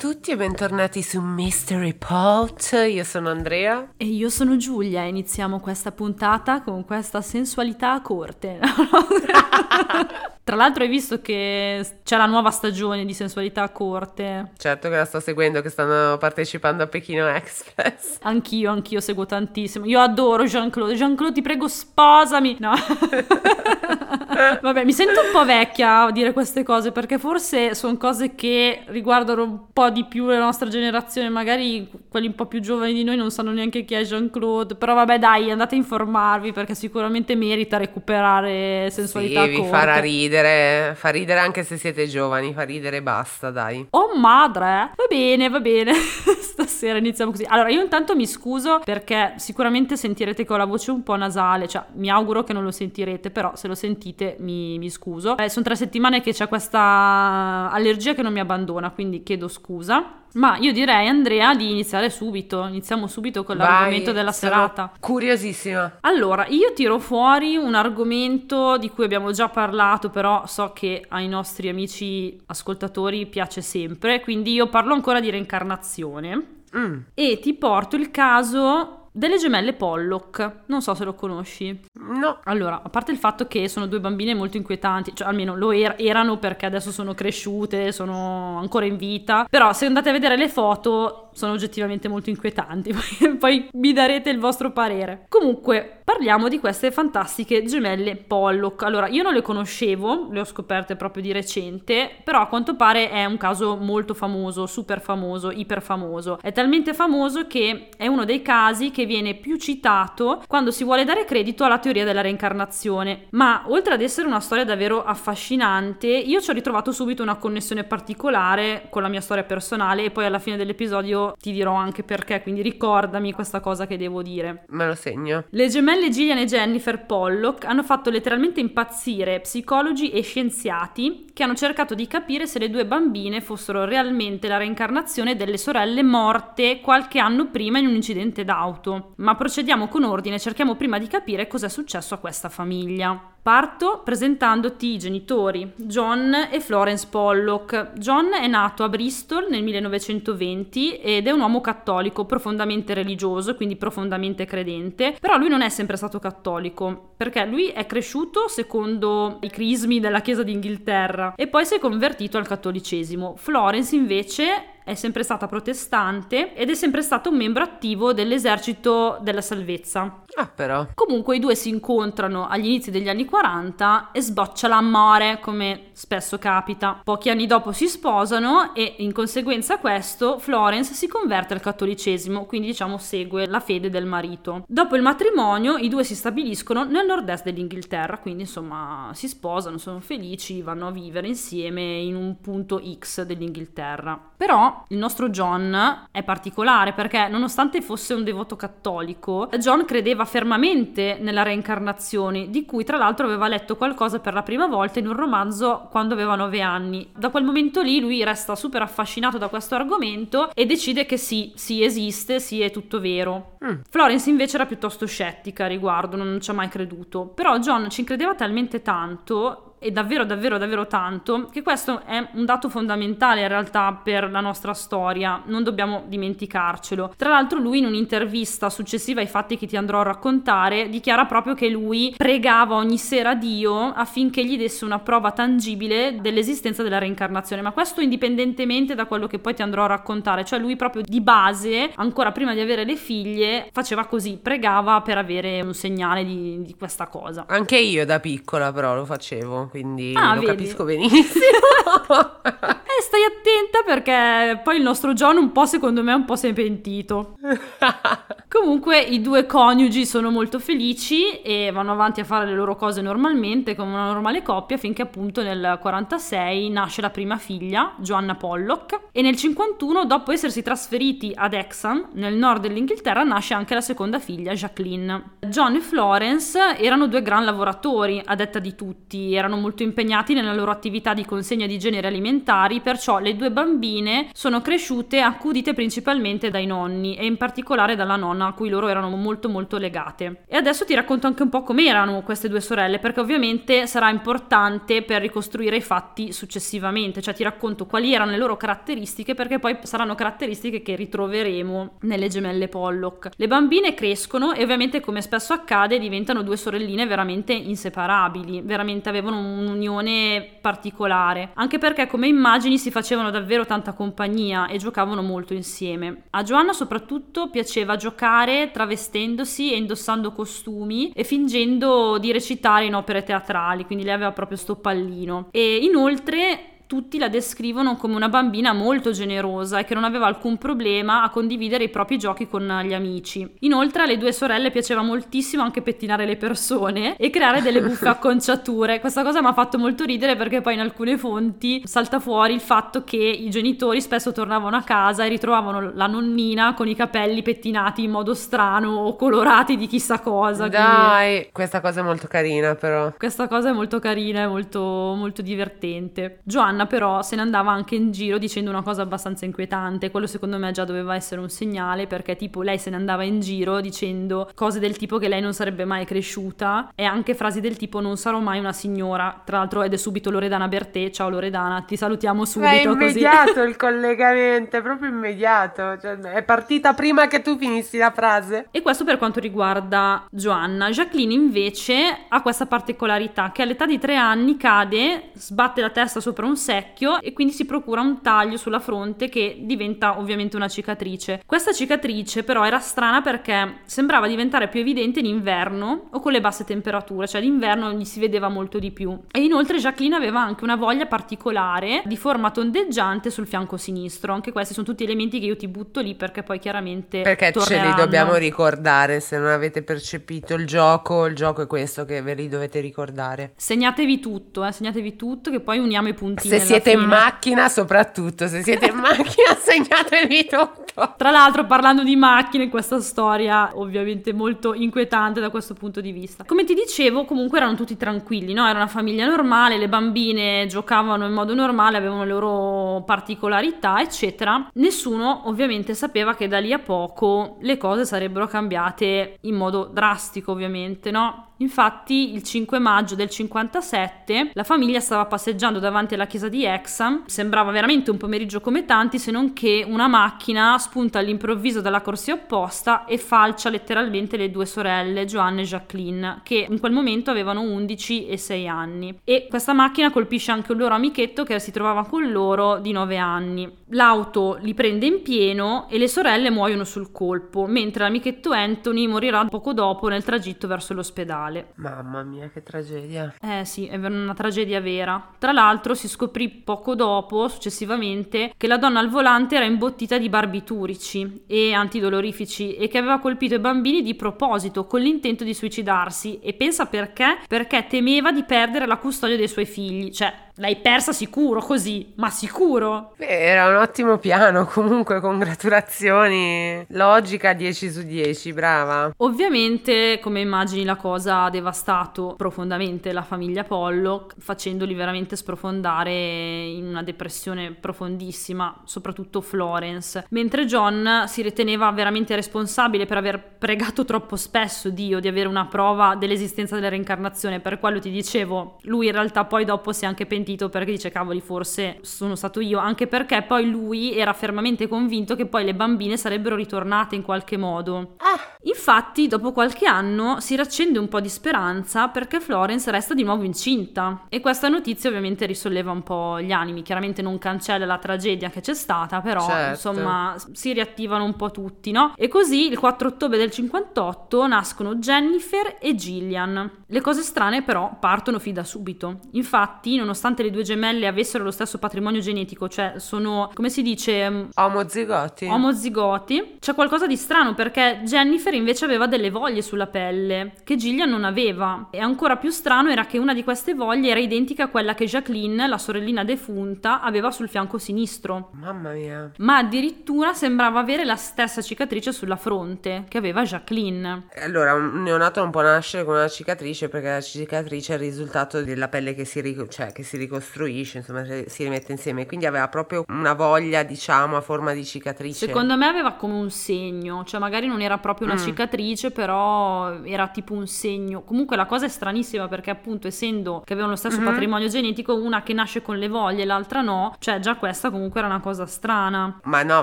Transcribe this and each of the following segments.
Ciao a tutti e bentornati su Mystery Pot. Io sono Andrea. E io sono Giulia. Iniziamo questa puntata con questa sensualità a corte. Tra l'altro hai visto che c'è la nuova stagione di sensualità a corte. Certo che la sto seguendo, che stanno partecipando a Pechino Express. Anch'io, anch'io seguo tantissimo. Io adoro Jean-Claude. Jean-Claude, ti prego, sposami. No. Vabbè, mi sento un po' vecchia a dire queste cose perché forse sono cose che riguardano un po' di più la nostra generazione. Magari quelli un po' più giovani di noi non sanno neanche chi è Jean-Claude. Però vabbè, dai, andate a informarvi perché sicuramente merita recuperare sensualità sì, vi farà ridere. Fa ridere anche se siete giovani, fa ridere e basta, dai. Oh madre, va bene, va bene. Stasera iniziamo così. Allora, io intanto mi scuso perché sicuramente sentirete ho la voce un po' nasale, cioè mi auguro che non lo sentirete, però se lo sentite mi, mi scuso. Eh, sono tre settimane che c'è questa allergia che non mi abbandona, quindi chiedo scusa. Ma io direi, Andrea, di iniziare subito. Iniziamo subito con l'argomento Vai, della serata. Curiosissima. Allora, io tiro fuori un argomento di cui abbiamo già parlato, però so che ai nostri amici ascoltatori piace sempre, quindi io parlo ancora di reincarnazione. Mm, E ti porto il caso delle gemelle Pollock. Non so se lo conosci. no, Allora, a parte il fatto che sono due bambine molto inquietanti, cioè almeno lo er- erano perché adesso sono cresciute, sono ancora in vita, però se andate a vedere le foto sono oggettivamente molto inquietanti, poi, poi mi darete il vostro parere. Comunque, parliamo di queste fantastiche gemelle Pollock. Allora, io non le conoscevo, le ho scoperte proprio di recente, però a quanto pare è un caso molto famoso, super famoso, iper famoso. È talmente famoso che è uno dei casi che viene più citato quando si vuole dare credito alla teoria della reincarnazione. Ma oltre ad essere una storia davvero affascinante, io ci ho ritrovato subito una connessione particolare con la mia storia personale e poi alla fine dell'episodio ti dirò anche perché, quindi ricordami questa cosa che devo dire. me lo segno. Le gemelle Gillian e Jennifer Pollock hanno fatto letteralmente impazzire psicologi e scienziati che hanno cercato di capire se le due bambine fossero realmente la reincarnazione delle sorelle morte qualche anno prima in un incidente d'auto. Ma procediamo con ordine, cerchiamo prima di capire cosa è successo a questa famiglia. Parto presentandoti i genitori, John e Florence Pollock. John è nato a Bristol nel 1920 ed è un uomo cattolico, profondamente religioso, quindi profondamente credente, però lui non è sempre stato cattolico, perché lui è cresciuto secondo i crismi della Chiesa d'Inghilterra e poi si è convertito al cattolicesimo. Florence invece è sempre stata protestante ed è sempre stato un membro attivo dell'esercito della salvezza. Ah, però. Comunque i due si incontrano agli inizi degli anni 40 e sboccia l'amore, come spesso capita. Pochi anni dopo si sposano e in conseguenza a questo Florence si converte al cattolicesimo, quindi diciamo segue la fede del marito. Dopo il matrimonio i due si stabiliscono nel nord-est dell'Inghilterra, quindi insomma si sposano, sono felici, vanno a vivere insieme in un punto X dell'Inghilterra. Però il nostro John è particolare perché nonostante fosse un devoto cattolico, John credeva fermamente nella reincarnazione, di cui tra l'altro aveva letto qualcosa per la prima volta in un romanzo quando aveva 9 anni. Da quel momento lì lui resta super affascinato da questo argomento e decide che sì, sì esiste, sì è tutto vero. Mm. Florence invece era piuttosto scettica a riguardo, non ci ha mai creduto. Però John ci credeva talmente tanto e davvero davvero davvero tanto che questo è un dato fondamentale in realtà per la nostra storia, non dobbiamo dimenticarcelo. Tra l'altro lui in un'intervista successiva ai fatti che ti andrò a raccontare dichiara proprio che lui pregava ogni sera Dio affinché gli desse una prova tangibile dell'esistenza della reincarnazione, ma questo indipendentemente da quello che poi ti andrò a raccontare, cioè lui proprio di base, ancora prima di avere le figlie, faceva così, pregava per avere un segnale di, di questa cosa. Anche io da piccola però lo facevo, quindi Ah, lo vedi? capisco benissimo. Eh, stai attenta perché poi il nostro John un po' secondo me un po' si è pentito. Comunque i due coniugi sono molto felici e vanno avanti a fare le loro cose normalmente come una normale coppia finché appunto nel 46 nasce la prima figlia, Joanna Pollock, e nel 51 dopo essersi trasferiti ad Exham, nel nord dell'Inghilterra, nasce anche la seconda figlia, Jacqueline. John e Florence erano due gran lavoratori, a detta di tutti, erano molto impegnati nella loro attività di consegna di generi alimentari, perciò le due bambine sono cresciute accudite principalmente dai nonni e in particolare dalla nonna donna a cui loro erano molto molto legate. E adesso ti racconto anche un po' come erano queste due sorelle, perché ovviamente sarà importante per ricostruire i fatti successivamente, cioè ti racconto quali erano le loro caratteristiche, perché poi saranno caratteristiche che ritroveremo nelle gemelle Pollock. Le bambine crescono e ovviamente come spesso accade diventano due sorelline veramente inseparabili, veramente avevano un'unione particolare, anche perché come immagini si facevano davvero tanta compagnia e giocavano molto insieme. A Joanna soprattutto piaceva giocare travestendosi e indossando costumi e fingendo di recitare in opere teatrali, quindi lei aveva proprio sto pallino. E inoltre tutti la descrivono come una bambina molto generosa e che non aveva alcun problema a condividere i propri giochi con gli amici. Inoltre alle due sorelle piaceva moltissimo anche pettinare le persone e creare delle buffe acconciature. Questa cosa mi ha fatto molto ridere perché poi in alcune fonti salta fuori il fatto che i genitori spesso tornavano a casa e ritrovavano la nonnina con i capelli pettinati in modo strano o colorati di chissà cosa. Dai, quindi... questa cosa è molto carina però. Questa cosa è molto carina e molto, molto divertente. Giovanna Anna però se ne andava anche in giro dicendo una cosa abbastanza inquietante. Quello secondo me già doveva essere un segnale perché tipo lei se ne andava in giro dicendo cose del tipo che lei non sarebbe mai cresciuta e anche frasi del tipo non sarò mai una signora. Tra l'altro ed è subito Loredana Bertè. Ciao Loredana, ti salutiamo subito. È immediato così. il collegamento, è proprio immediato. Cioè, è partita prima che tu finissi la frase. E questo per quanto riguarda Joanna. Jacqueline invece ha questa particolarità che all'età di tre anni cade, sbatte la testa sopra un secchio e quindi si procura un taglio sulla fronte che diventa ovviamente una cicatrice. Questa cicatrice però era strana perché sembrava diventare più evidente in inverno o con le basse temperature, cioè d'inverno gli si vedeva molto di più. E inoltre Jacqueline aveva anche una voglia particolare di forma tondeggiante sul fianco sinistro. Anche questi sono tutti elementi che io ti butto lì perché poi chiaramente perché torneranno. ce li dobbiamo ricordare se non avete percepito il gioco, il gioco è questo che ve li dovete ricordare. Segnatevi tutto, eh, segnatevi tutto che poi uniamo i puntini se siete in macchina, soprattutto, se siete in macchina, segnatevi tutto. Tra l'altro, parlando di macchine, questa storia ovviamente molto inquietante da questo punto di vista. Come ti dicevo, comunque erano tutti tranquilli, no? Era una famiglia normale, le bambine giocavano in modo normale, avevano le loro particolarità, eccetera. Nessuno ovviamente sapeva che da lì a poco le cose sarebbero cambiate in modo drastico, ovviamente, no? Infatti, il 5 maggio del 57 la famiglia stava passeggiando davanti alla chiesa di Exham. Sembrava veramente un pomeriggio come tanti, se non che una macchina spunta all'improvviso dalla corsia opposta e falcia letteralmente le due sorelle, Joanne e Jacqueline, che in quel momento avevano 11 e 6 anni. E questa macchina colpisce anche un loro amichetto che si trovava con loro di 9 anni. L'auto li prende in pieno e le sorelle muoiono sul colpo, mentre l'amichetto Anthony morirà poco dopo nel tragitto verso l'ospedale mondiale. Mamma mia, che tragedia. Eh sì, è una tragedia vera. Tra l'altro si scoprì poco dopo, successivamente, che la donna al volante era imbottita di barbiturici e antidolorifici e che aveva colpito i bambini di proposito con l'intento di suicidarsi. E pensa perché? Perché temeva di perdere la custodia dei suoi figli. Cioè, L'hai persa sicuro così, ma sicuro? Beh, era un ottimo piano, comunque congratulazioni. Logica 10 su 10, brava. Ovviamente, come immagini, la cosa ha devastato profondamente la famiglia Pollock, facendoli veramente sprofondare in una depressione profondissima, soprattutto Florence. Mentre John si riteneva veramente responsabile per aver pregato troppo spesso Dio di avere una prova dell'esistenza della reincarnazione, per quello ti dicevo, lui in realtà poi dopo si è anche pentito pentito perché dice cavoli forse sono stato io, anche perché poi lui era fermamente convinto che poi le bambine sarebbero ritornate in qualche modo. Ah. Infatti dopo qualche anno si raccende un po' di speranza perché Florence resta di nuovo incinta e questa notizia ovviamente risolleva un po' gli animi, chiaramente non cancella la tragedia che c'è stata, però certo. insomma si riattivano un po' tutti, no? E così il 4 ottobre del 58 nascono Jennifer e Gillian. Le cose strane però partono fin da subito. Infatti, nonostante le due gemelle avessero lo stesso patrimonio genetico, cioè sono, come si dice? Mm, omozigoti. Omozigoti. C'è qualcosa di strano perché Jennifer invece aveva delle voglie sulla pelle che Gillian non aveva. E ancora più strano era che una di queste voglie era identica a quella che Jacqueline, la sorellina defunta, aveva sul fianco sinistro. Mamma mia. Ma addirittura sembrava avere la stessa cicatrice sulla fronte che aveva Jacqueline. Allora, un neonato non può nascere con una cicatrice perché la cicatrice è il risultato della pelle che si, ric- cioè, che si ricostruisce, insomma, si rimette insieme. Quindi aveva proprio una voglia, diciamo, a forma di cicatrice. Secondo me aveva come un segno, cioè magari non era proprio una Mm. cicatrice, però era tipo un segno. Comunque la cosa è stranissima perché appunto essendo che avevano lo stesso Mhm. patrimonio genetico, una che nasce con le voglie e l'altra no, cioè già questa comunque era una cosa strana. Ma no,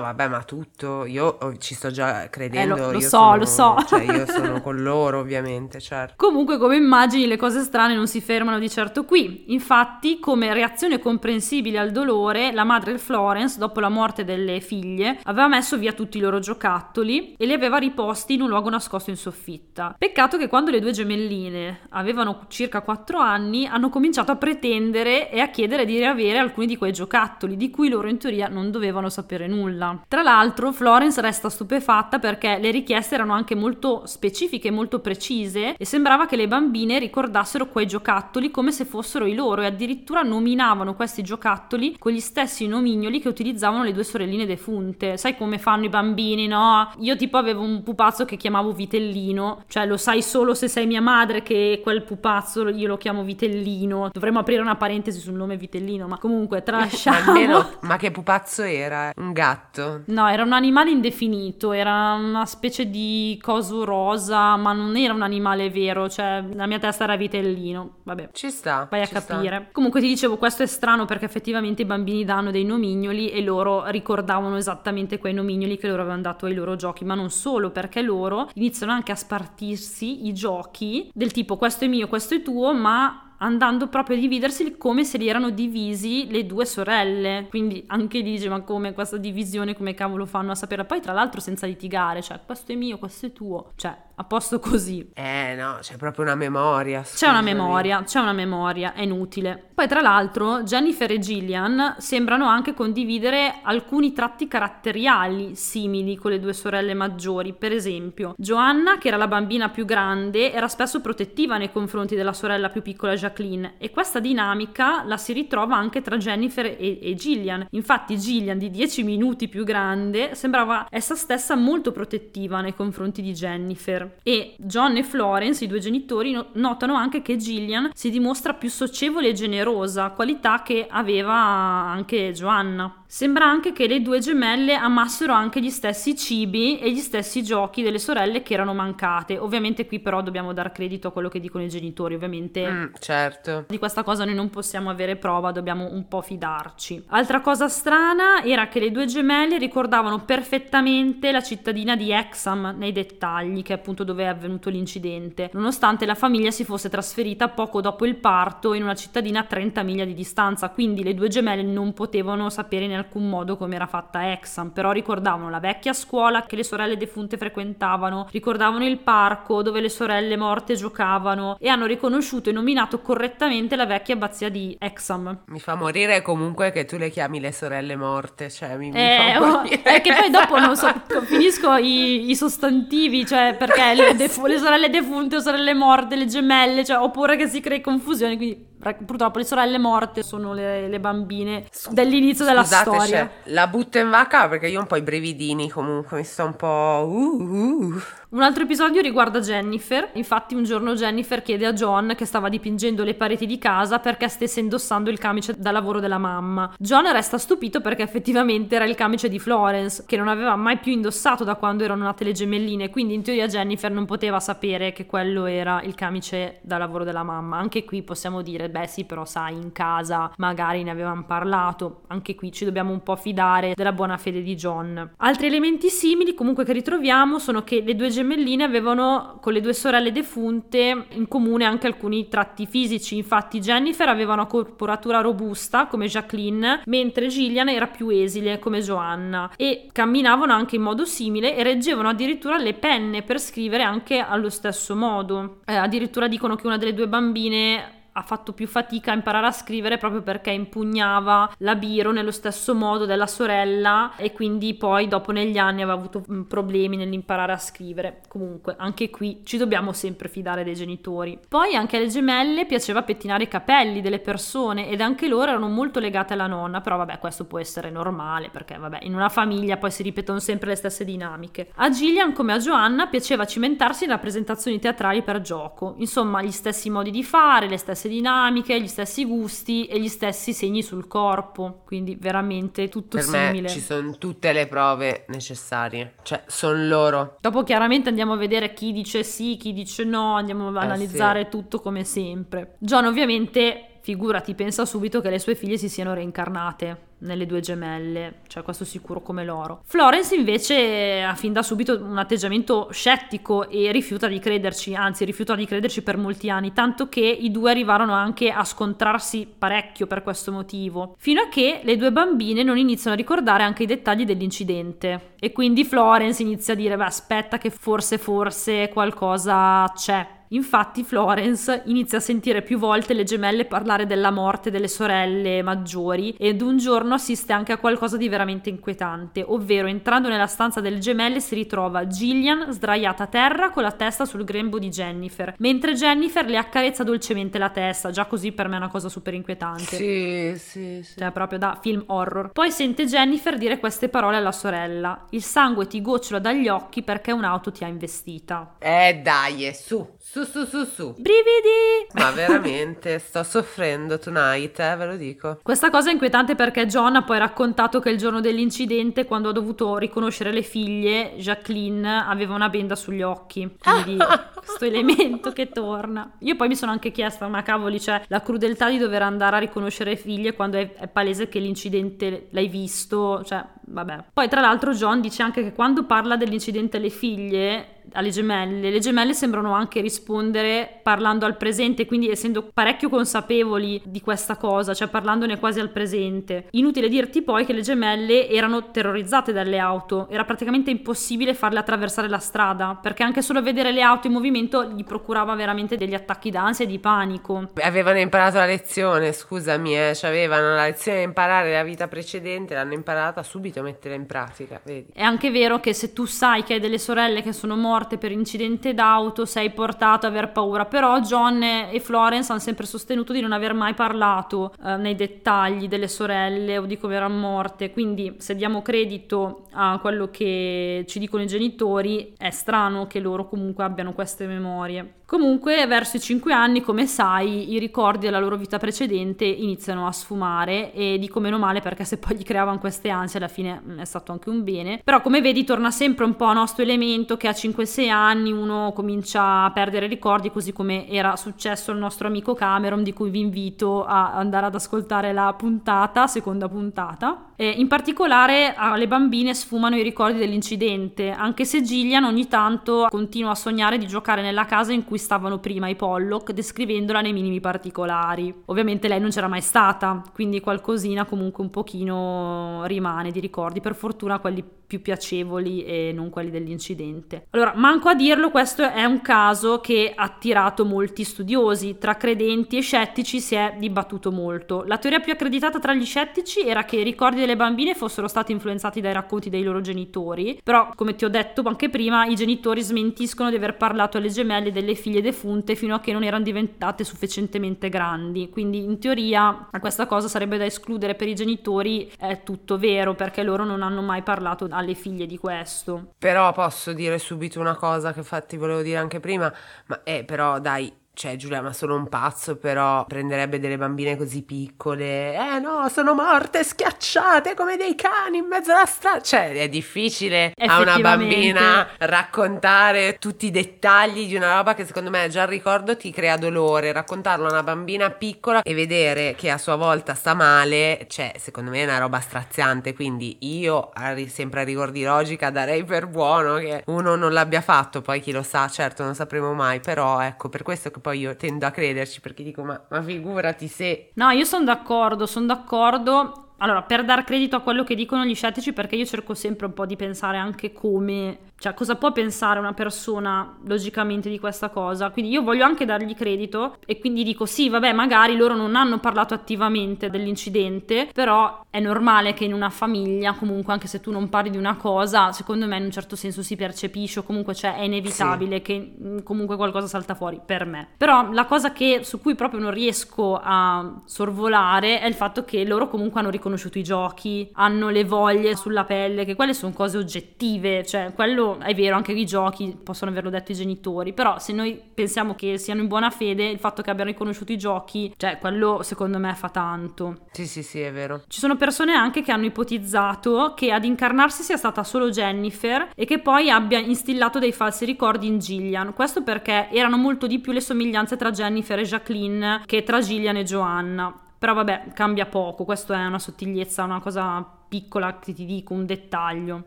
vabbè, ma tutto, io oh, ci sto già credendo. Eh, lo- lo so, sono- lo so. Cioè, io sono con loro, ovviamente, certo. Comunque, come immagini, le cose strane non si fermano di certo qui. Infatti, come reazione comprensibile al dolore, la madre Florence, dopo la morte delle figlie, aveva messo via tutti i loro giocattoli e li aveva riposti in un luogo nascosto in soffitta. Peccato che quando le due gemelline avevano circa 4 anni, hanno cominciato a pretendere e a chiedere di riavere alcuni di quei giocattoli, di cui loro in teoria non dovevano sapere nulla. Tra l'altro, Florence resta stupefatta perché le richieste erano anche molto specifiche, molto precise e sembrava che le bambine ricordassero quei giocattoli come se fossero i loro e addirittura nominavano questi giocattoli con gli stessi nomignoli che utilizzavano le due sorelline defunte. Sai come fanno i bambini, no? Io tipo avevo un pupazzo che chiamavo Vitellino, cioè lo sai solo se sei mia madre che quel pupazzo io lo chiamo Vitellino. Dovremmo aprire una parentesi sul nome Vitellino, ma comunque tralasciamo. Almeno, ma che pupazzo era? Un gatto? No, era un animale indefinito, era una specie di coso rosa, ma non era un animale vero, cioè la mia testa era vitellino. Vabbè. Ci sta. Vai a ci sta. capire. Comunque ti dicevo, questo è strano perché effettivamente i bambini danno dei nomignoli e loro ricordavano esattamente quei nomignoli che loro avevano dato ai loro giochi, ma non solo, perché loro iniziano anche a spartirsi i giochi del tipo questo è mio, questo è tuo, ma andando proprio a dividersi come se li erano divisi le due sorelle. Quindi anche lì dice ma come questa divisione, come cavolo fanno a sapere? Poi tra l'altro senza litigare, cioè questo è mio, questo è tuo, cioè a posto così. Eh no, c'è proprio una memoria. C'è una scusami. memoria, c'è una memoria, è inutile. Poi tra l'altro Jennifer e Gillian sembrano anche condividere alcuni tratti caratteriali simili con le due sorelle maggiori. Per esempio, Joanna, che era la bambina più grande, era spesso protettiva nei confronti della sorella più piccola Jacqueline e questa dinamica la si ritrova anche tra Jennifer e, e Gillian. Infatti Gillian, di 10 minuti più grande, sembrava essa stessa molto protettiva nei confronti di Jennifer. E John e Florence, i due genitori, no- notano anche che Gillian si dimostra più socievole e generosa, qualità che aveva anche Joanna. Sembra anche che le due gemelle amassero anche gli stessi cibi e gli stessi giochi delle sorelle che erano mancate. Ovviamente qui però dobbiamo dar credito a quello che dicono i genitori, ovviamente Mm, certo. di questa cosa noi non possiamo avere prova, dobbiamo un po' fidarci. Altra cosa strana era che le due gemelle ricordavano perfettamente la cittadina di Exham nei dettagli, che è appunto dove è avvenuto l'incidente, nonostante la famiglia si fosse trasferita poco dopo il parto in una cittadina a 30 miglia di distanza, quindi le due gemelle non potevano sapere in alcun modo come era fatta Exham, però ricordavano la vecchia scuola che le sorelle defunte frequentavano, ricordavano il parco dove le sorelle morte giocavano e hanno riconosciuto e nominato correttamente la vecchia abbazia di Exham. Mi fa morire comunque che tu le chiami le sorelle morte, cioè mi, mi Eh, fa oh, morire. è che poi dopo non so, finisco i, i sostantivi, cioè perché le, def- le sorelle defunte o sorelle morte, le gemelle, cioè, oppure che si crei confusione, quindi purtroppo le sorelle morte sono le, le bambine dell'inizio della Scusate, storia. cioè, la butto in vacca perché io ho un po' i brevidini comunque, mi sto un po'... uh, uh. Un altro episodio riguarda Jennifer. Infatti, un giorno Jennifer chiede a John, che stava dipingendo le pareti di casa, perché stesse indossando il camice da lavoro della mamma. John resta stupito perché effettivamente era il camice di Florence, che non aveva mai più indossato da quando erano nate le gemelline. Quindi, in teoria, Jennifer non poteva sapere che quello era il camice da lavoro della mamma. Anche qui possiamo dire, beh, sì, però sai, in casa magari ne avevamo parlato. Anche qui ci dobbiamo un po' fidare della buona fede di John. Altri elementi simili, comunque, che ritroviamo sono che le due gemelline avevano con le due sorelle defunte in comune anche alcuni tratti fisici. Infatti, Jennifer aveva una corporatura robusta come Jacqueline, mentre Gillian era più esile come Joanna e camminavano anche in modo simile e reggevano addirittura le penne per scrivere anche allo stesso modo. Eh, addirittura dicono che una delle due bambine ha fatto più fatica a imparare a scrivere proprio perché impugnava la biro nello stesso modo della sorella e quindi poi dopo negli anni aveva avuto problemi nell'imparare a scrivere. Comunque, anche qui ci dobbiamo sempre fidare dei genitori. Poi anche alle gemelle piaceva pettinare i capelli delle persone ed anche loro erano molto legate alla nonna, però vabbè, questo può essere normale perché vabbè, in una famiglia poi si ripetono sempre le stesse dinamiche. A Gillian come a Joanna piaceva cimentarsi in rappresentazioni teatrali per gioco, insomma, gli stessi modi di fare, le stesse dinamiche, gli stessi gusti e gli stessi segni sul corpo, quindi veramente tutto per simile. Me ci sono tutte le prove necessarie, cioè sono loro. Dopo chiaramente andiamo a vedere chi dice sì, chi dice no, andiamo a analizzare eh sì. tutto come sempre. John ovviamente figurati, pensa subito che le sue figlie si siano reincarnate nelle due gemelle, cioè questo sicuro come loro. Florence invece ha fin da subito un atteggiamento scettico e rifiuta di crederci, anzi rifiuta di crederci per molti anni, tanto che i due arrivarono anche a scontrarsi parecchio per questo motivo, fino a che le due bambine non iniziano a ricordare anche i dettagli dell'incidente e quindi Florence inizia a dire beh aspetta che forse forse qualcosa c'è Infatti Florence inizia a sentire più volte le gemelle parlare della morte delle sorelle maggiori ed un giorno assiste anche a qualcosa di veramente inquietante, ovvero entrando nella stanza delle gemelle si ritrova Gillian sdraiata a terra con la testa sul grembo di Jennifer, mentre Jennifer le accarezza dolcemente la testa, già così per me è una cosa super inquietante. Sì, sì, sì. Cioè proprio da film horror. Poi sente Jennifer dire queste parole alla sorella, il sangue ti gocciola dagli occhi perché un'auto ti ha investita. Eh dai, su, su, su, su, su. Brividi! Ma veramente, sto soffrendo tonight, eh, ve lo dico. Questa cosa è inquietante perché John ha poi raccontato che il giorno dell'incidente, quando ha dovuto riconoscere le figlie, Jacqueline aveva una benda sugli occhi. Quindi questo elemento che torna. Io poi mi sono anche chiesta, ma cavoli, cioè la crudeltà di dover andare a riconoscere le figlie quando è, è palese che l'incidente l'hai visto, cioè vabbè. Poi tra l'altro John dice anche che quando parla dell'incidente alle figlie alle gemelle. Le gemelle sembrano anche rispondere parlando al presente, quindi essendo parecchio consapevoli di questa cosa, cioè parlandone quasi al presente. Inutile dirti poi che le gemelle erano terrorizzate dalle auto, era praticamente impossibile farle attraversare la strada, perché anche solo vedere le auto in movimento gli procurava veramente degli attacchi d'ansia e di panico. Avevano imparato la lezione, scusami, eh, cioè avevano la lezione da imparare la vita precedente, l'hanno imparata subito a mettere in pratica, vedi. È anche vero che se tu sai che hai delle sorelle che sono morte morte per incidente d'auto sei portato ad aver paura, però John e Florence hanno sempre sostenuto di non aver mai parlato eh, nei dettagli delle sorelle o di come erano morte, quindi se diamo credito a quello che ci dicono i genitori è strano che loro comunque abbiano queste memorie. Comunque, verso i 5 anni, come sai, i ricordi della loro vita precedente iniziano a sfumare e dico meno male perché se poi gli creavano queste ansie alla fine mm, è stato anche un bene. Però come vedi torna sempre un po' a nostro elemento che a 5-6 anni uno comincia a perdere ricordi, così come era successo al nostro amico Cameron, di cui vi invito a andare ad ascoltare la puntata, seconda puntata. Eh, in particolare alle bambine sfumano i ricordi dell'incidente, anche se Gillian ogni tanto continua a sognare di giocare nella casa in cui stavano prima i Pollock, descrivendola nei minimi particolari. Ovviamente lei non c'era mai stata, quindi qualcosina comunque un pochino rimane di ricordi, per fortuna quelli più piacevoli e non quelli dell'incidente. Allora, manco a dirlo, questo è un caso che ha attirato molti studiosi, tra credenti e scettici si è dibattuto molto. La teoria più accreditata tra gli scettici era che i ricordi delle bambine fossero stati influenzati dai racconti dei loro genitori, però come ti ho detto anche prima, i genitori smentiscono di aver parlato alle gemelle delle figlie defunte fino a che non erano diventate sufficientemente grandi, quindi in teoria questa cosa sarebbe da escludere per i genitori, è tutto vero perché loro non hanno mai parlato alle figlie di questo. Però posso dire subito una cosa che infatti volevo dire anche prima, ma eh, però dai, cioè Giulia ma sono un pazzo però prenderebbe delle bambine così piccole. Eh no sono morte schiacciate come dei cani in mezzo alla strada cioè è difficile a una bambina raccontare tutti i dettagli di una roba che secondo me già il ricordo ti crea dolore. Raccontarlo a una bambina piccola e vedere che a sua volta sta male cioè secondo me è una roba straziante. Quindi io sempre a rigor di logica darei per buono che uno non l'abbia fatto poi chi lo sa certo non sapremo mai. Però ecco per questo che poi io tendo a crederci perché dico ma, ma figurati se... No, io sono d'accordo, sono d'accordo. Allora, per dar credito a quello che dicono gli scettici, perché io cerco sempre un po' di pensare anche come Cioè, cosa può pensare una persona logicamente di questa cosa? Quindi io voglio anche dargli credito e quindi dico sì, vabbè, magari loro non hanno parlato attivamente dell'incidente, però è normale che in una famiglia, comunque, anche se tu non parli di una cosa, secondo me in un certo senso si percepisce o comunque cioè, è inevitabile sì. che mm, comunque qualcosa salta fuori per me. Però la cosa che, su cui proprio non riesco a sorvolare è il fatto che loro comunque hanno riconosciuto i giochi, hanno le voglie sulla pelle, che quelle sono cose oggettive, cioè quello è vero, anche i giochi possono averlo detto i genitori, però se noi pensiamo che siano in buona fede, il fatto che abbiano riconosciuto i giochi, cioè quello secondo me fa tanto. Sì, sì, sì, è vero. Ci sono persone anche che hanno ipotizzato che ad incarnarsi sia stata solo Jennifer e che poi abbia instillato dei falsi ricordi in Gillian. Questo perché erano molto di più le somiglianze tra Jennifer e Jacqueline che tra Gillian e Joanna. Però vabbè, cambia poco, questo è una sottigliezza, una cosa piccola che ti dico, un dettaglio.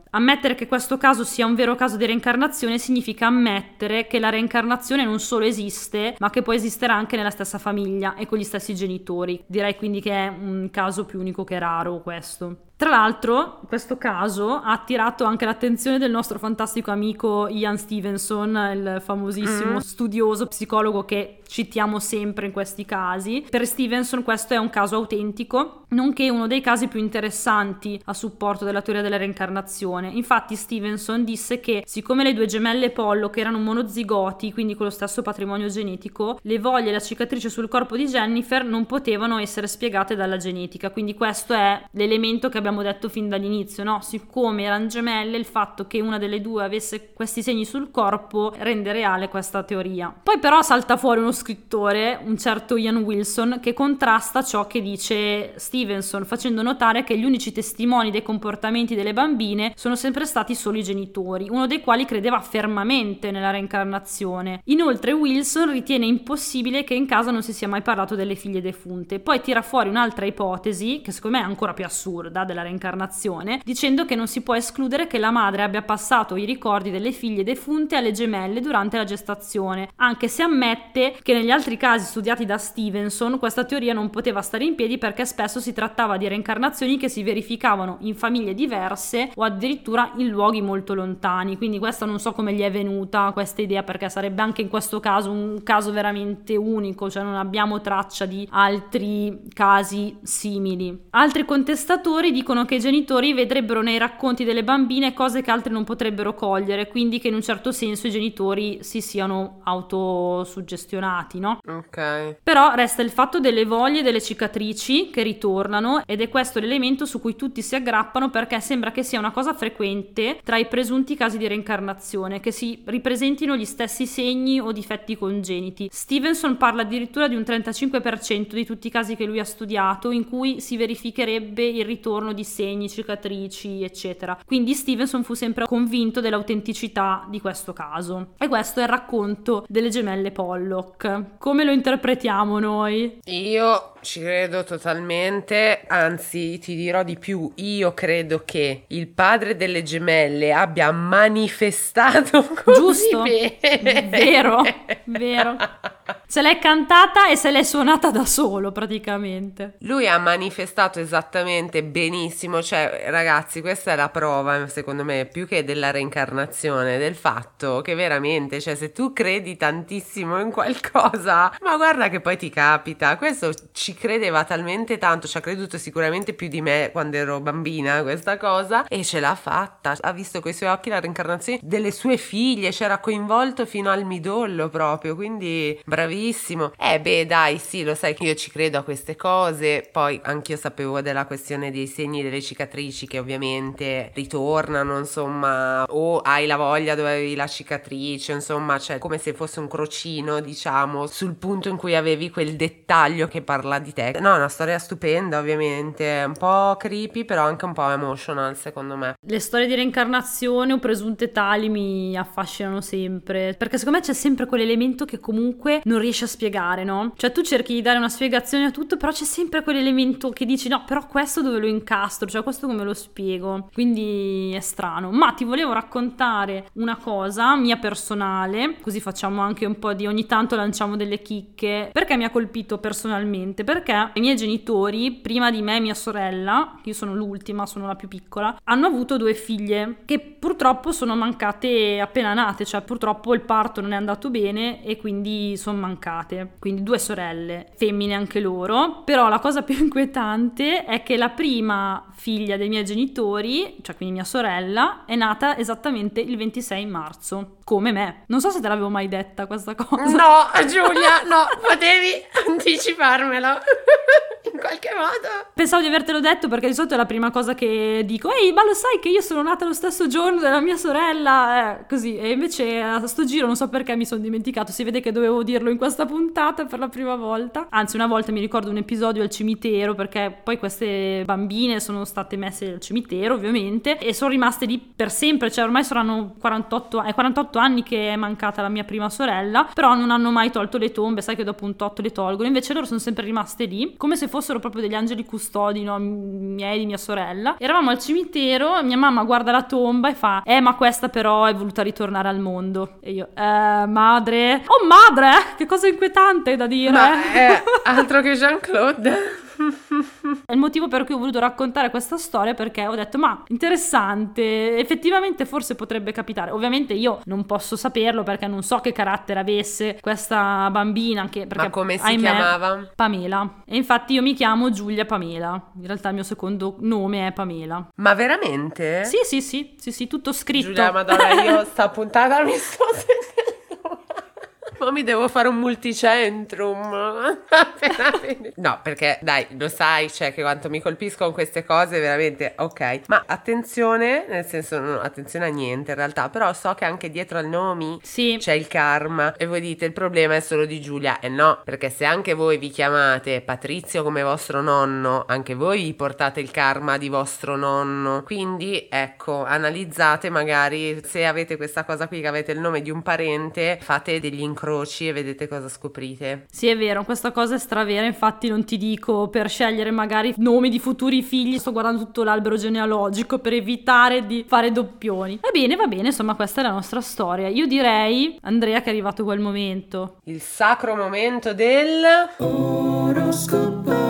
Ammettere che questo caso sia un vero caso di reincarnazione significa ammettere che la reincarnazione non solo esiste, ma che può esistere anche nella stessa famiglia e con gli stessi genitori. Direi quindi che è un caso più unico che raro questo. Tra l'altro, questo caso ha attirato anche l'attenzione del nostro fantastico amico Ian Stevenson, il famosissimo mm. studioso psicologo che citiamo sempre in questi casi. Per Stevenson questo è un caso autentico, nonché uno dei casi più interessanti a supporto della teoria della reincarnazione. Infatti Stevenson disse che siccome le due gemelle Pollock erano monozigoti, quindi con lo stesso patrimonio genetico, le voglie e la cicatrice sul corpo di Jennifer non potevano essere spiegate dalla genetica, quindi questo è l'elemento che abbiamo abbiamo detto fin dall'inizio, no? Siccome erano gemelle, il fatto che una delle due avesse questi segni sul corpo rende reale questa teoria. Poi però salta fuori uno scrittore, un certo Ian Wilson, che contrasta ciò che dice Stevenson, facendo notare che gli unici testimoni dei comportamenti delle bambine sono sempre stati solo i genitori, uno dei quali credeva fermamente nella reincarnazione. Inoltre Wilson ritiene impossibile che in casa non si sia mai parlato delle figlie defunte. Poi tira fuori un'altra ipotesi, che secondo me è ancora più assurda, della reincarnazione, dicendo che non si può escludere che la madre abbia passato i ricordi delle figlie defunte alle gemelle durante la gestazione, anche se ammette che negli altri casi studiati da Stevenson questa teoria non poteva stare in piedi perché spesso si trattava di reincarnazioni che si verificavano in famiglie diverse o addirittura in luoghi molto lontani. Quindi questa non so come gli è venuta questa idea perché sarebbe anche in questo caso un caso veramente unico, cioè non abbiamo traccia di altri casi simili. Altri contestatori dicono che i genitori vedrebbero nei racconti delle bambine cose che altri non potrebbero cogliere, quindi che in un certo senso i genitori si siano autosuggestionati, no? Ok. Però resta il fatto delle voglie e delle cicatrici che ritornano ed è questo l'elemento su cui tutti si aggrappano perché sembra che sia una cosa frequente tra i presunti casi di reincarnazione, che si ripresentino gli stessi segni o difetti congeniti. Stevenson parla addirittura di un 35% di tutti i casi che lui ha studiato in cui si verificherebbe il ritorno di segni, cicatrici, eccetera. Quindi Stevenson fu sempre convinto dell'autenticità di questo caso. E questo è il racconto delle gemelle Pollock. Come lo interpretiamo noi? Io ci credo totalmente, anzi ti dirò di più, io credo che il padre delle gemelle abbia manifestato così Giusto? bene. Vero, vero. Se l'è cantata e se l'è suonata da solo praticamente. Lui ha manifestato esattamente benissimo, cioè ragazzi questa è la prova secondo me più che della reincarnazione, del fatto che veramente, cioè se tu credi tantissimo in qualcosa, ma guarda che poi ti capita, questo ci credeva talmente tanto, ci ha creduto sicuramente più di me quando ero bambina questa cosa e ce l'ha fatta. Ha visto con i suoi occhi la reincarnazione delle sue figlie, c'era coinvolto fino al midollo proprio, quindi bravissimo. Eh beh dai, sì, lo sai che io ci credo a queste cose, poi anch'io sapevo della questione dei segni delle cicatrici che ovviamente ritornano, insomma, o hai la voglia dove avevi la cicatrice, insomma, cioè come se fosse un crocino, diciamo, sul punto in cui avevi quel dettaglio che parla di te. No, è una storia stupenda, ovviamente, un po' creepy, però anche un po' emotional, secondo me. Le storie di reincarnazione o presunte tali mi affascinano sempre, perché secondo me c'è sempre quell'elemento che comunque non riesce riesci a spiegare, no? Cioè tu cerchi di dare una spiegazione a tutto, però c'è sempre quell'elemento che dici no, però questo dove lo incastro, cioè questo come lo spiego. Quindi è strano. Ma ti volevo raccontare una cosa mia personale, così facciamo anche un po' di ogni tanto lanciamo delle chicche, perché mi ha colpito personalmente, perché i miei genitori, prima di me e mia sorella, io sono l'ultima, sono la più piccola, hanno avuto due figlie che purtroppo sono mancate appena nate, cioè purtroppo il parto non è andato bene e quindi sono mancate. Quindi due sorelle, femmine anche loro, però la cosa più inquietante è che la prima figlia dei miei genitori, cioè quindi mia sorella, è nata esattamente il 26 marzo, come me. Non so se te l'avevo mai detta questa cosa. No, Giulia, no, potevi anticiparmelo. In qualche modo. Pensavo di avertelo detto perché di solito è la prima cosa che dico. Ehi, ma lo sai che io sono nata lo stesso giorno della mia sorella? Eh, così. E invece a sto giro non so perché mi sono dimenticato. Si vede che dovevo dirlo in questa puntata per la prima volta. Anzi, una volta mi ricordo un episodio al cimitero perché poi queste bambine sono state messe al cimitero, ovviamente, e sono rimaste lì per sempre. Cioè, ormai saranno 48, eh, 48 anni che è mancata la mia prima sorella, però non hanno mai tolto le tombe. Sai che dopo un tot le tolgono. Invece loro sono sempre rimaste lì, come se fossero proprio degli angeli custodi, no? miei di mia sorella. Eravamo al cimitero, mia mamma guarda la tomba e fa: Eh, ma questa però è voluta ritornare al mondo. E io, eh, madre. Oh, madre! Che cosa inquietante da dire. Ma è altro che Jean-Claude. È il motivo per cui ho voluto raccontare questa storia perché ho detto ma interessante, effettivamente forse potrebbe capitare. Ovviamente io non posso saperlo perché non so che carattere avesse questa bambina. Anche perché, ma come si ahimè, chiamava? Pamela. E infatti io mi chiamo Giulia Pamela. In realtà il mio secondo nome è Pamela. Ma veramente? Sì, sì, sì, sì, sì, tutto scritto. Giulia, madonna, io sta puntata mi sto sentendo ma mi devo fare un multicentrum. no, perché dai, lo sai, cioè che quanto mi colpiscono queste cose, veramente ok. Ma attenzione, nel senso, non attenzione a niente in realtà, però so che anche dietro al nomi sì. c'è il karma. E voi dite il problema è solo di Giulia. E no, perché se anche voi vi chiamate Patrizio come vostro nonno, anche voi vi portate il karma di vostro nonno. Quindi ecco, analizzate magari se avete questa cosa qui che avete il nome di un parente, fate degli incroci incroci e vedete cosa scoprite. Sì, è vero, questa cosa è stravera, infatti non ti dico per scegliere magari nomi di futuri figli, sto guardando tutto l'albero genealogico per evitare di fare doppioni. Va bene, va bene, insomma questa è la nostra storia. Io direi, Andrea, che è arrivato quel momento. Il sacro momento del... Oroscopo.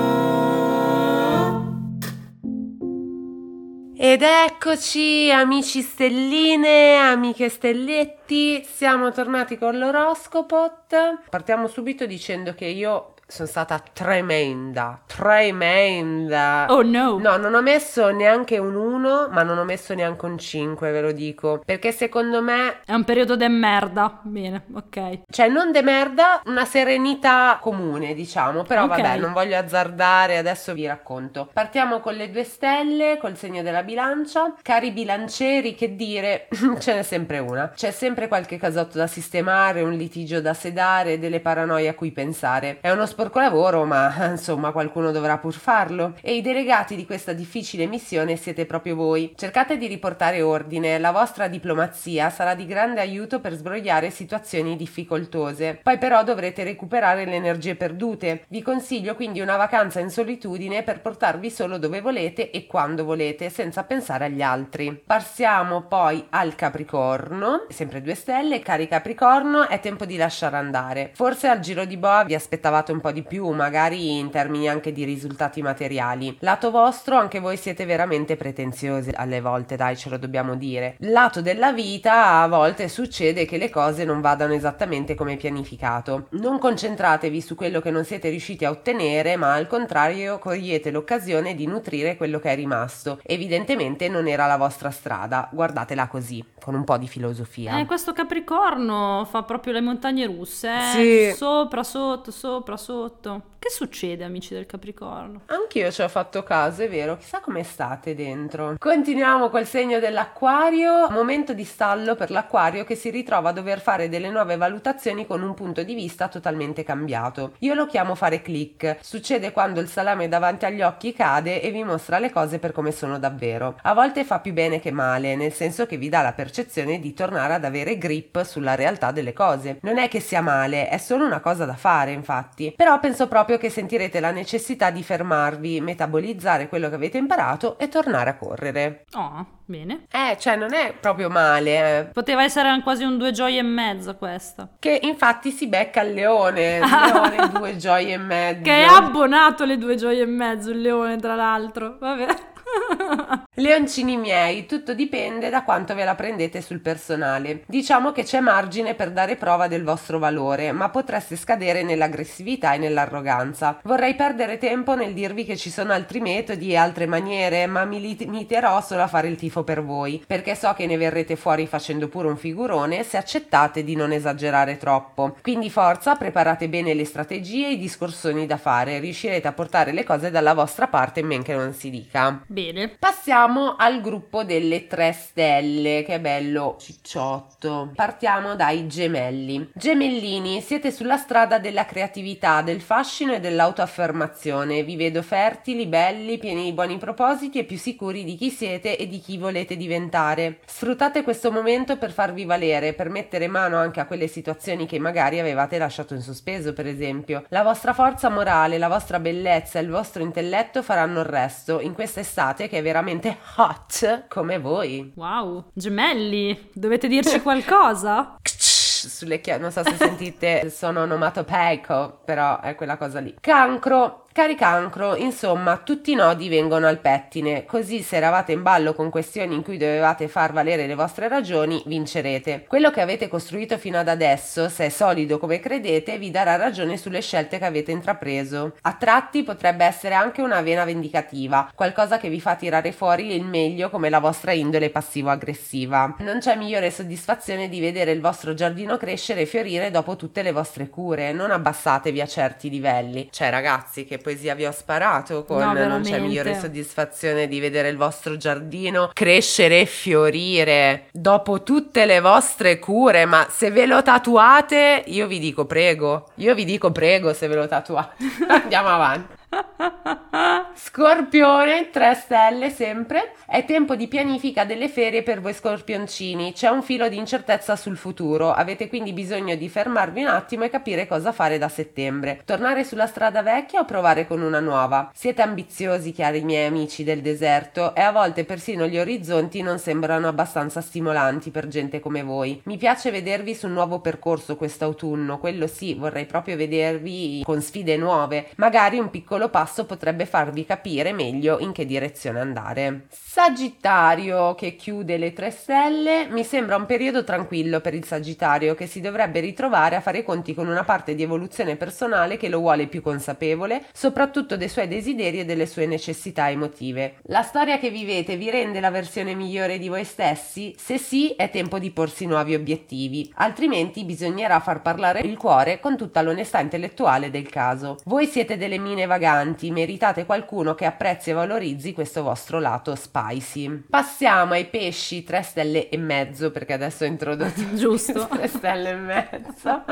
Ed eccoci amici stelline, amiche stelletti, siamo tornati con l'oroscopo. Partiamo subito dicendo che io sono stata tremenda, tremenda. Oh no. No, non ho messo neanche un 1, ma non ho messo neanche un 5, ve lo dico. Perché secondo me... È un periodo de merda. Bene, ok. Cioè, non de merda, una serenità comune, diciamo. Però okay. vabbè, non voglio azzardare, adesso vi racconto. Partiamo con le due stelle, col segno della bilancia. Cari bilancieri, che dire, ce n'è sempre una. C'è sempre qualche casotto da sistemare, un litigio da sedare, delle paranoie a cui pensare. È uno sport sporco lavoro, ma insomma qualcuno dovrà pur farlo. E i delegati di questa difficile missione siete proprio voi. Cercate di riportare ordine, la vostra diplomazia sarà di grande aiuto per sbrogliare situazioni difficoltose. Poi però dovrete recuperare le energie perdute. Vi consiglio quindi una vacanza in solitudine per portarvi solo dove volete e quando volete, senza pensare agli altri. Passiamo poi al Capricorno, sempre due stelle, cari Capricorno, è tempo di lasciare andare. Forse al giro di boa vi aspettavate un po' di più, magari in termini anche di risultati materiali. Lato vostro, anche voi siete veramente pretenziosi alle volte, dai, ce lo dobbiamo dire. Lato della vita, a volte succede che le cose non vadano esattamente come pianificato. Non concentratevi su quello che non siete riusciti a ottenere, ma al contrario cogliete l'occasione di nutrire quello che è rimasto. Evidentemente non era la vostra strada, guardatela così, con un po' di filosofia. Eh, questo Capricorno fa proprio le montagne russe? Sì. Sopra, sotto, sopra, sotto. Che succede, amici del Capricorno? Anch'io ci ho fatto caso, è vero, chissà come state dentro. Continuiamo col segno dell'acquario, momento di stallo per l'acquario che si ritrova a dover fare delle nuove valutazioni con un punto di vista totalmente cambiato. Io lo chiamo fare click, succede quando il salame davanti agli occhi cade e vi mostra le cose per come sono davvero. A volte fa più bene che male, nel senso che vi dà la percezione di tornare ad avere grip sulla realtà delle cose. Non è che sia male, è solo una cosa da fare, infatti. Però penso proprio che sentirete la necessità di fermarvi, metabolizzare quello che avete imparato e tornare a correre. Oh, bene. Eh, cioè non è proprio male. Eh. Poteva essere quasi un due gioie e mezzo questa. Che infatti si becca il leone. Il leone due gioie e mezzo. Che è abbonato le due gioie e mezzo il leone, tra l'altro. Vabbè. Leoncini miei, tutto dipende da quanto ve la prendete sul personale. Diciamo che c'è margine per dare prova del vostro valore, ma potreste scadere nell'aggressività e nell'arroganza. Vorrei perdere tempo nel dirvi che ci sono altri metodi e altre maniere, ma mi limiterò solo a fare il tifo per voi, perché so che ne verrete fuori facendo pure un figurone se accettate di non esagerare troppo. Quindi forza, preparate bene le strategie e i discorsoni da fare, riuscirete a portare le cose dalla vostra parte men che non si dica. Bene. Passiamo al gruppo delle tre stelle, che bello cicciotto. Partiamo dai gemelli. Gemellini, siete sulla strada della creatività, del fascino e dell'autoaffermazione. Vi vedo fertili, belli, pieni di buoni propositi e più sicuri di chi siete e di chi volete diventare. Sfruttate questo momento per farvi valere, per mettere mano anche a quelle situazioni che magari avevate lasciato in sospeso, per esempio. La vostra forza morale, la vostra bellezza e il vostro intelletto faranno il resto in questa estate che è veramente hot come voi. Wow, gemelli, dovete dirci qualcosa? Sulle chiavi, non so se sentite, sono onomatopeico, però è quella cosa lì. Cancro, Cari cancro, insomma, tutti i nodi vengono al pettine, così se eravate in ballo con questioni in cui dovevate far valere le vostre ragioni, vincerete. Quello che avete costruito fino ad adesso, se è solido come credete, vi darà ragione sulle scelte che avete intrapreso. A tratti potrebbe essere anche una vena vendicativa, qualcosa che vi fa tirare fuori il meglio come la vostra indole passivo-aggressiva. Non c'è migliore soddisfazione di vedere il vostro giardino crescere e fiorire dopo tutte le vostre cure, non abbassatevi a certi livelli. Cioè ragazzi, che poesia vi ho sparato con No, non c'è migliore soddisfazione di vedere il vostro giardino crescere e fiorire dopo tutte le vostre cure, ma se ve lo tatuate, io vi dico prego, io vi dico prego se ve lo tatuate. Andiamo avanti. Scorpione, 3 stelle sempre. È tempo di pianifica delle ferie per voi scorpioncini. C'è un filo di incertezza sul futuro. Avete quindi bisogno di fermarvi un attimo e capire cosa fare da settembre. Tornare sulla strada vecchia o provare con una nuova? Siete ambiziosi, cari miei amici del deserto, e a volte persino gli orizzonti non sembrano abbastanza stimolanti per gente come voi. Mi piace vedervi su un nuovo percorso quest'autunno. Quello sì, vorrei proprio vedervi con sfide nuove. Magari un piccolo passo potrebbe farvi capire meglio in che direzione andare. Sagittario che chiude le tre stelle, mi sembra un periodo tranquillo per il Sagittario che si dovrebbe ritrovare a fare conti con una parte di evoluzione personale che lo vuole più consapevole, soprattutto dei suoi desideri e delle sue necessità emotive. La storia che vivete vi rende la versione migliore di voi stessi? Se sì, è tempo di porsi nuovi obiettivi, altrimenti bisognerà far parlare il cuore con tutta l'onestà intellettuale del caso. Voi siete delle mine vaganti, meritate qualcuno che apprezzi e valorizzi questo vostro lato spicy. Passiamo ai pesci 3 stelle e mezzo, perché adesso ho introdotto Giusto. 3 stelle e mezzo.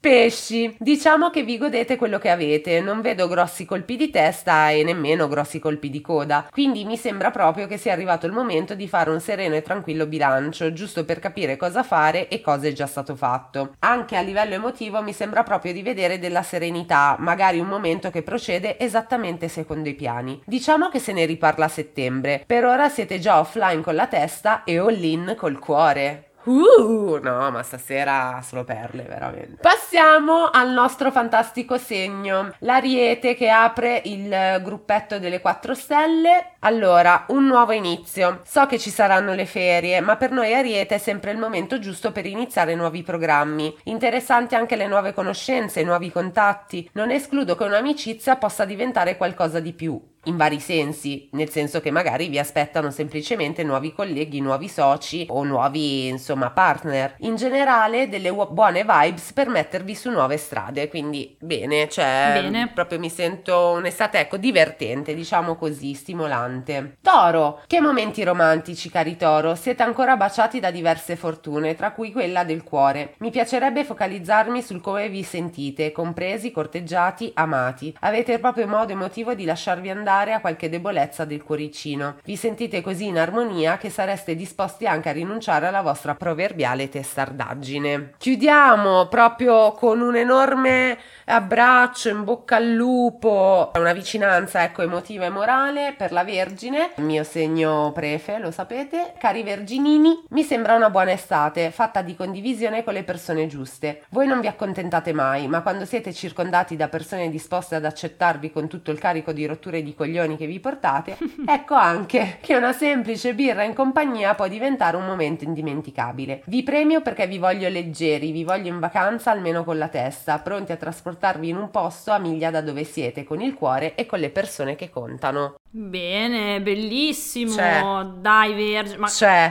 Pesci, diciamo che vi godete quello che avete, non vedo grossi colpi di testa e nemmeno grossi colpi di coda, quindi mi sembra proprio che sia arrivato il momento di fare un sereno e tranquillo bilancio, giusto per capire cosa fare e cosa è già stato fatto. Anche a livello emotivo mi sembra proprio di vedere della serenità, magari un momento che procede esattamente secondo i piani. Diciamo che se ne riparla a settembre, per ora siete già offline con la testa e all in col cuore. Uh, no, ma stasera solo perle, veramente. Passiamo al nostro fantastico segno, l'Ariete che apre il gruppetto delle 4 stelle. Allora, un nuovo inizio. So che ci saranno le ferie, ma per noi Ariete è sempre il momento giusto per iniziare nuovi programmi. Interessanti anche le nuove conoscenze, i nuovi contatti. Non escludo che un'amicizia possa diventare qualcosa di più. In vari sensi, nel senso che magari vi aspettano semplicemente nuovi colleghi, nuovi soci o nuovi insomma partner. In generale delle buone vibes per mettervi su nuove strade, quindi bene, cioè bene. proprio mi sento un'estate ecco divertente, diciamo così, stimolante. Toro, che momenti romantici cari Toro, siete ancora baciati da diverse fortune, tra cui quella del cuore. Mi piacerebbe focalizzarmi sul come vi sentite, compresi, corteggiati, amati. Avete proprio modo emotivo di lasciarvi andare a qualche debolezza del cuoricino. Vi sentite così in armonia che sareste disposti anche a rinunciare alla vostra proverbiale testardaggine. Chiudiamo proprio con un enorme abbraccio in bocca al lupo, una vicinanza ecco emotiva e morale per la Vergine, il mio segno prefe, lo sapete. Cari verginini, mi sembra una buona estate, fatta di condivisione con le persone giuste. Voi non vi accontentate mai, ma quando siete circondati da persone disposte ad accettarvi con tutto il carico di rotture di coglioni che vi portate, ecco anche che una semplice birra in compagnia può diventare un momento indimenticabile. Vi premio perché vi voglio leggeri, vi voglio in vacanza almeno con la testa, pronti a trasportarvi in un posto a miglia da dove siete, con il cuore e con le persone che contano. Bene, bellissimo. C'è. Dai, Verge. Ma,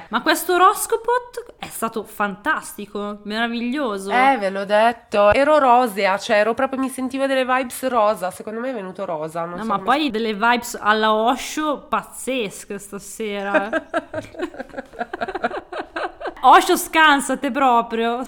ma questo oroscopot è stato fantastico, meraviglioso. Eh, ve l'ho detto. Ero rosea, cioè ero proprio, mi sentivo delle vibes rosa. Secondo me è venuto rosa. no, so ma poi delle vibes alla Osho pazzesche stasera. Osho scansate proprio.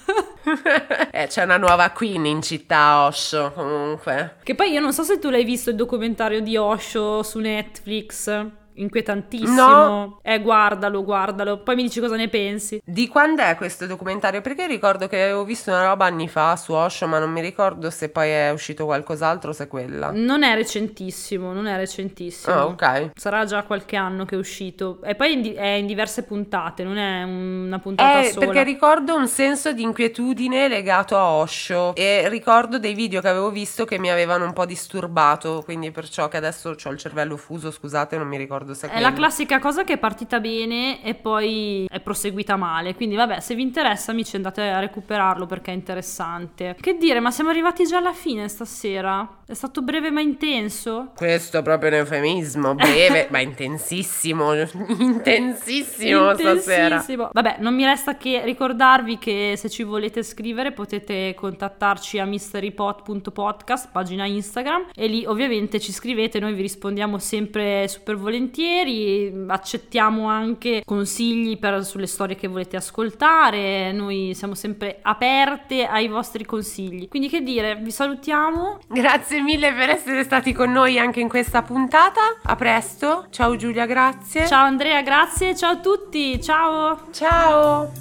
eh, c'è una nuova queen in città, Osho, comunque. Che poi io non so se tu l'hai visto il documentario di Osho su Netflix inquietantissimo. No. Eh, guardalo, guardalo. Poi mi dici cosa ne pensi. Di quando è questo documentario? Perché ricordo che avevo visto una roba anni fa su Osho, ma non mi ricordo se poi è uscito qualcos'altro, se quella. Non è recentissimo, non è recentissimo. Ah, ok. Sarà già qualche anno che è uscito. E poi è in diverse puntate, non è una puntata eh, sola. Perché ricordo un senso di inquietudine legato a Osho e ricordo dei video che avevo visto che mi avevano un po' disturbato, quindi perciò che adesso ho il cervello fuso, scusate, non mi ricordo ricordo se È la classica cosa che è partita bene e poi è proseguita male. Quindi, vabbè, se vi interessa, amici, andate a recuperarlo perché è interessante. Che dire, ma siamo arrivati già alla fine stasera? È stato breve ma intenso? Questo è proprio un eufemismo, breve ma intensissimo. intensissimo, intensissimo stasera. Vabbè, non mi resta che ricordarvi che se ci volete scrivere potete contattarci a mysterypot.podcast, pagina Instagram, e lì ovviamente ci scrivete, noi vi rispondiamo sempre super volentieri volentieri, accettiamo anche consigli per, sulle storie che volete ascoltare, noi siamo sempre aperte ai vostri consigli. Quindi che dire, vi salutiamo. Grazie mille per essere stati con noi anche in questa puntata. A presto. Ciao Giulia, grazie. Ciao Andrea, grazie. Ciao a tutti. Ciao. Ciao.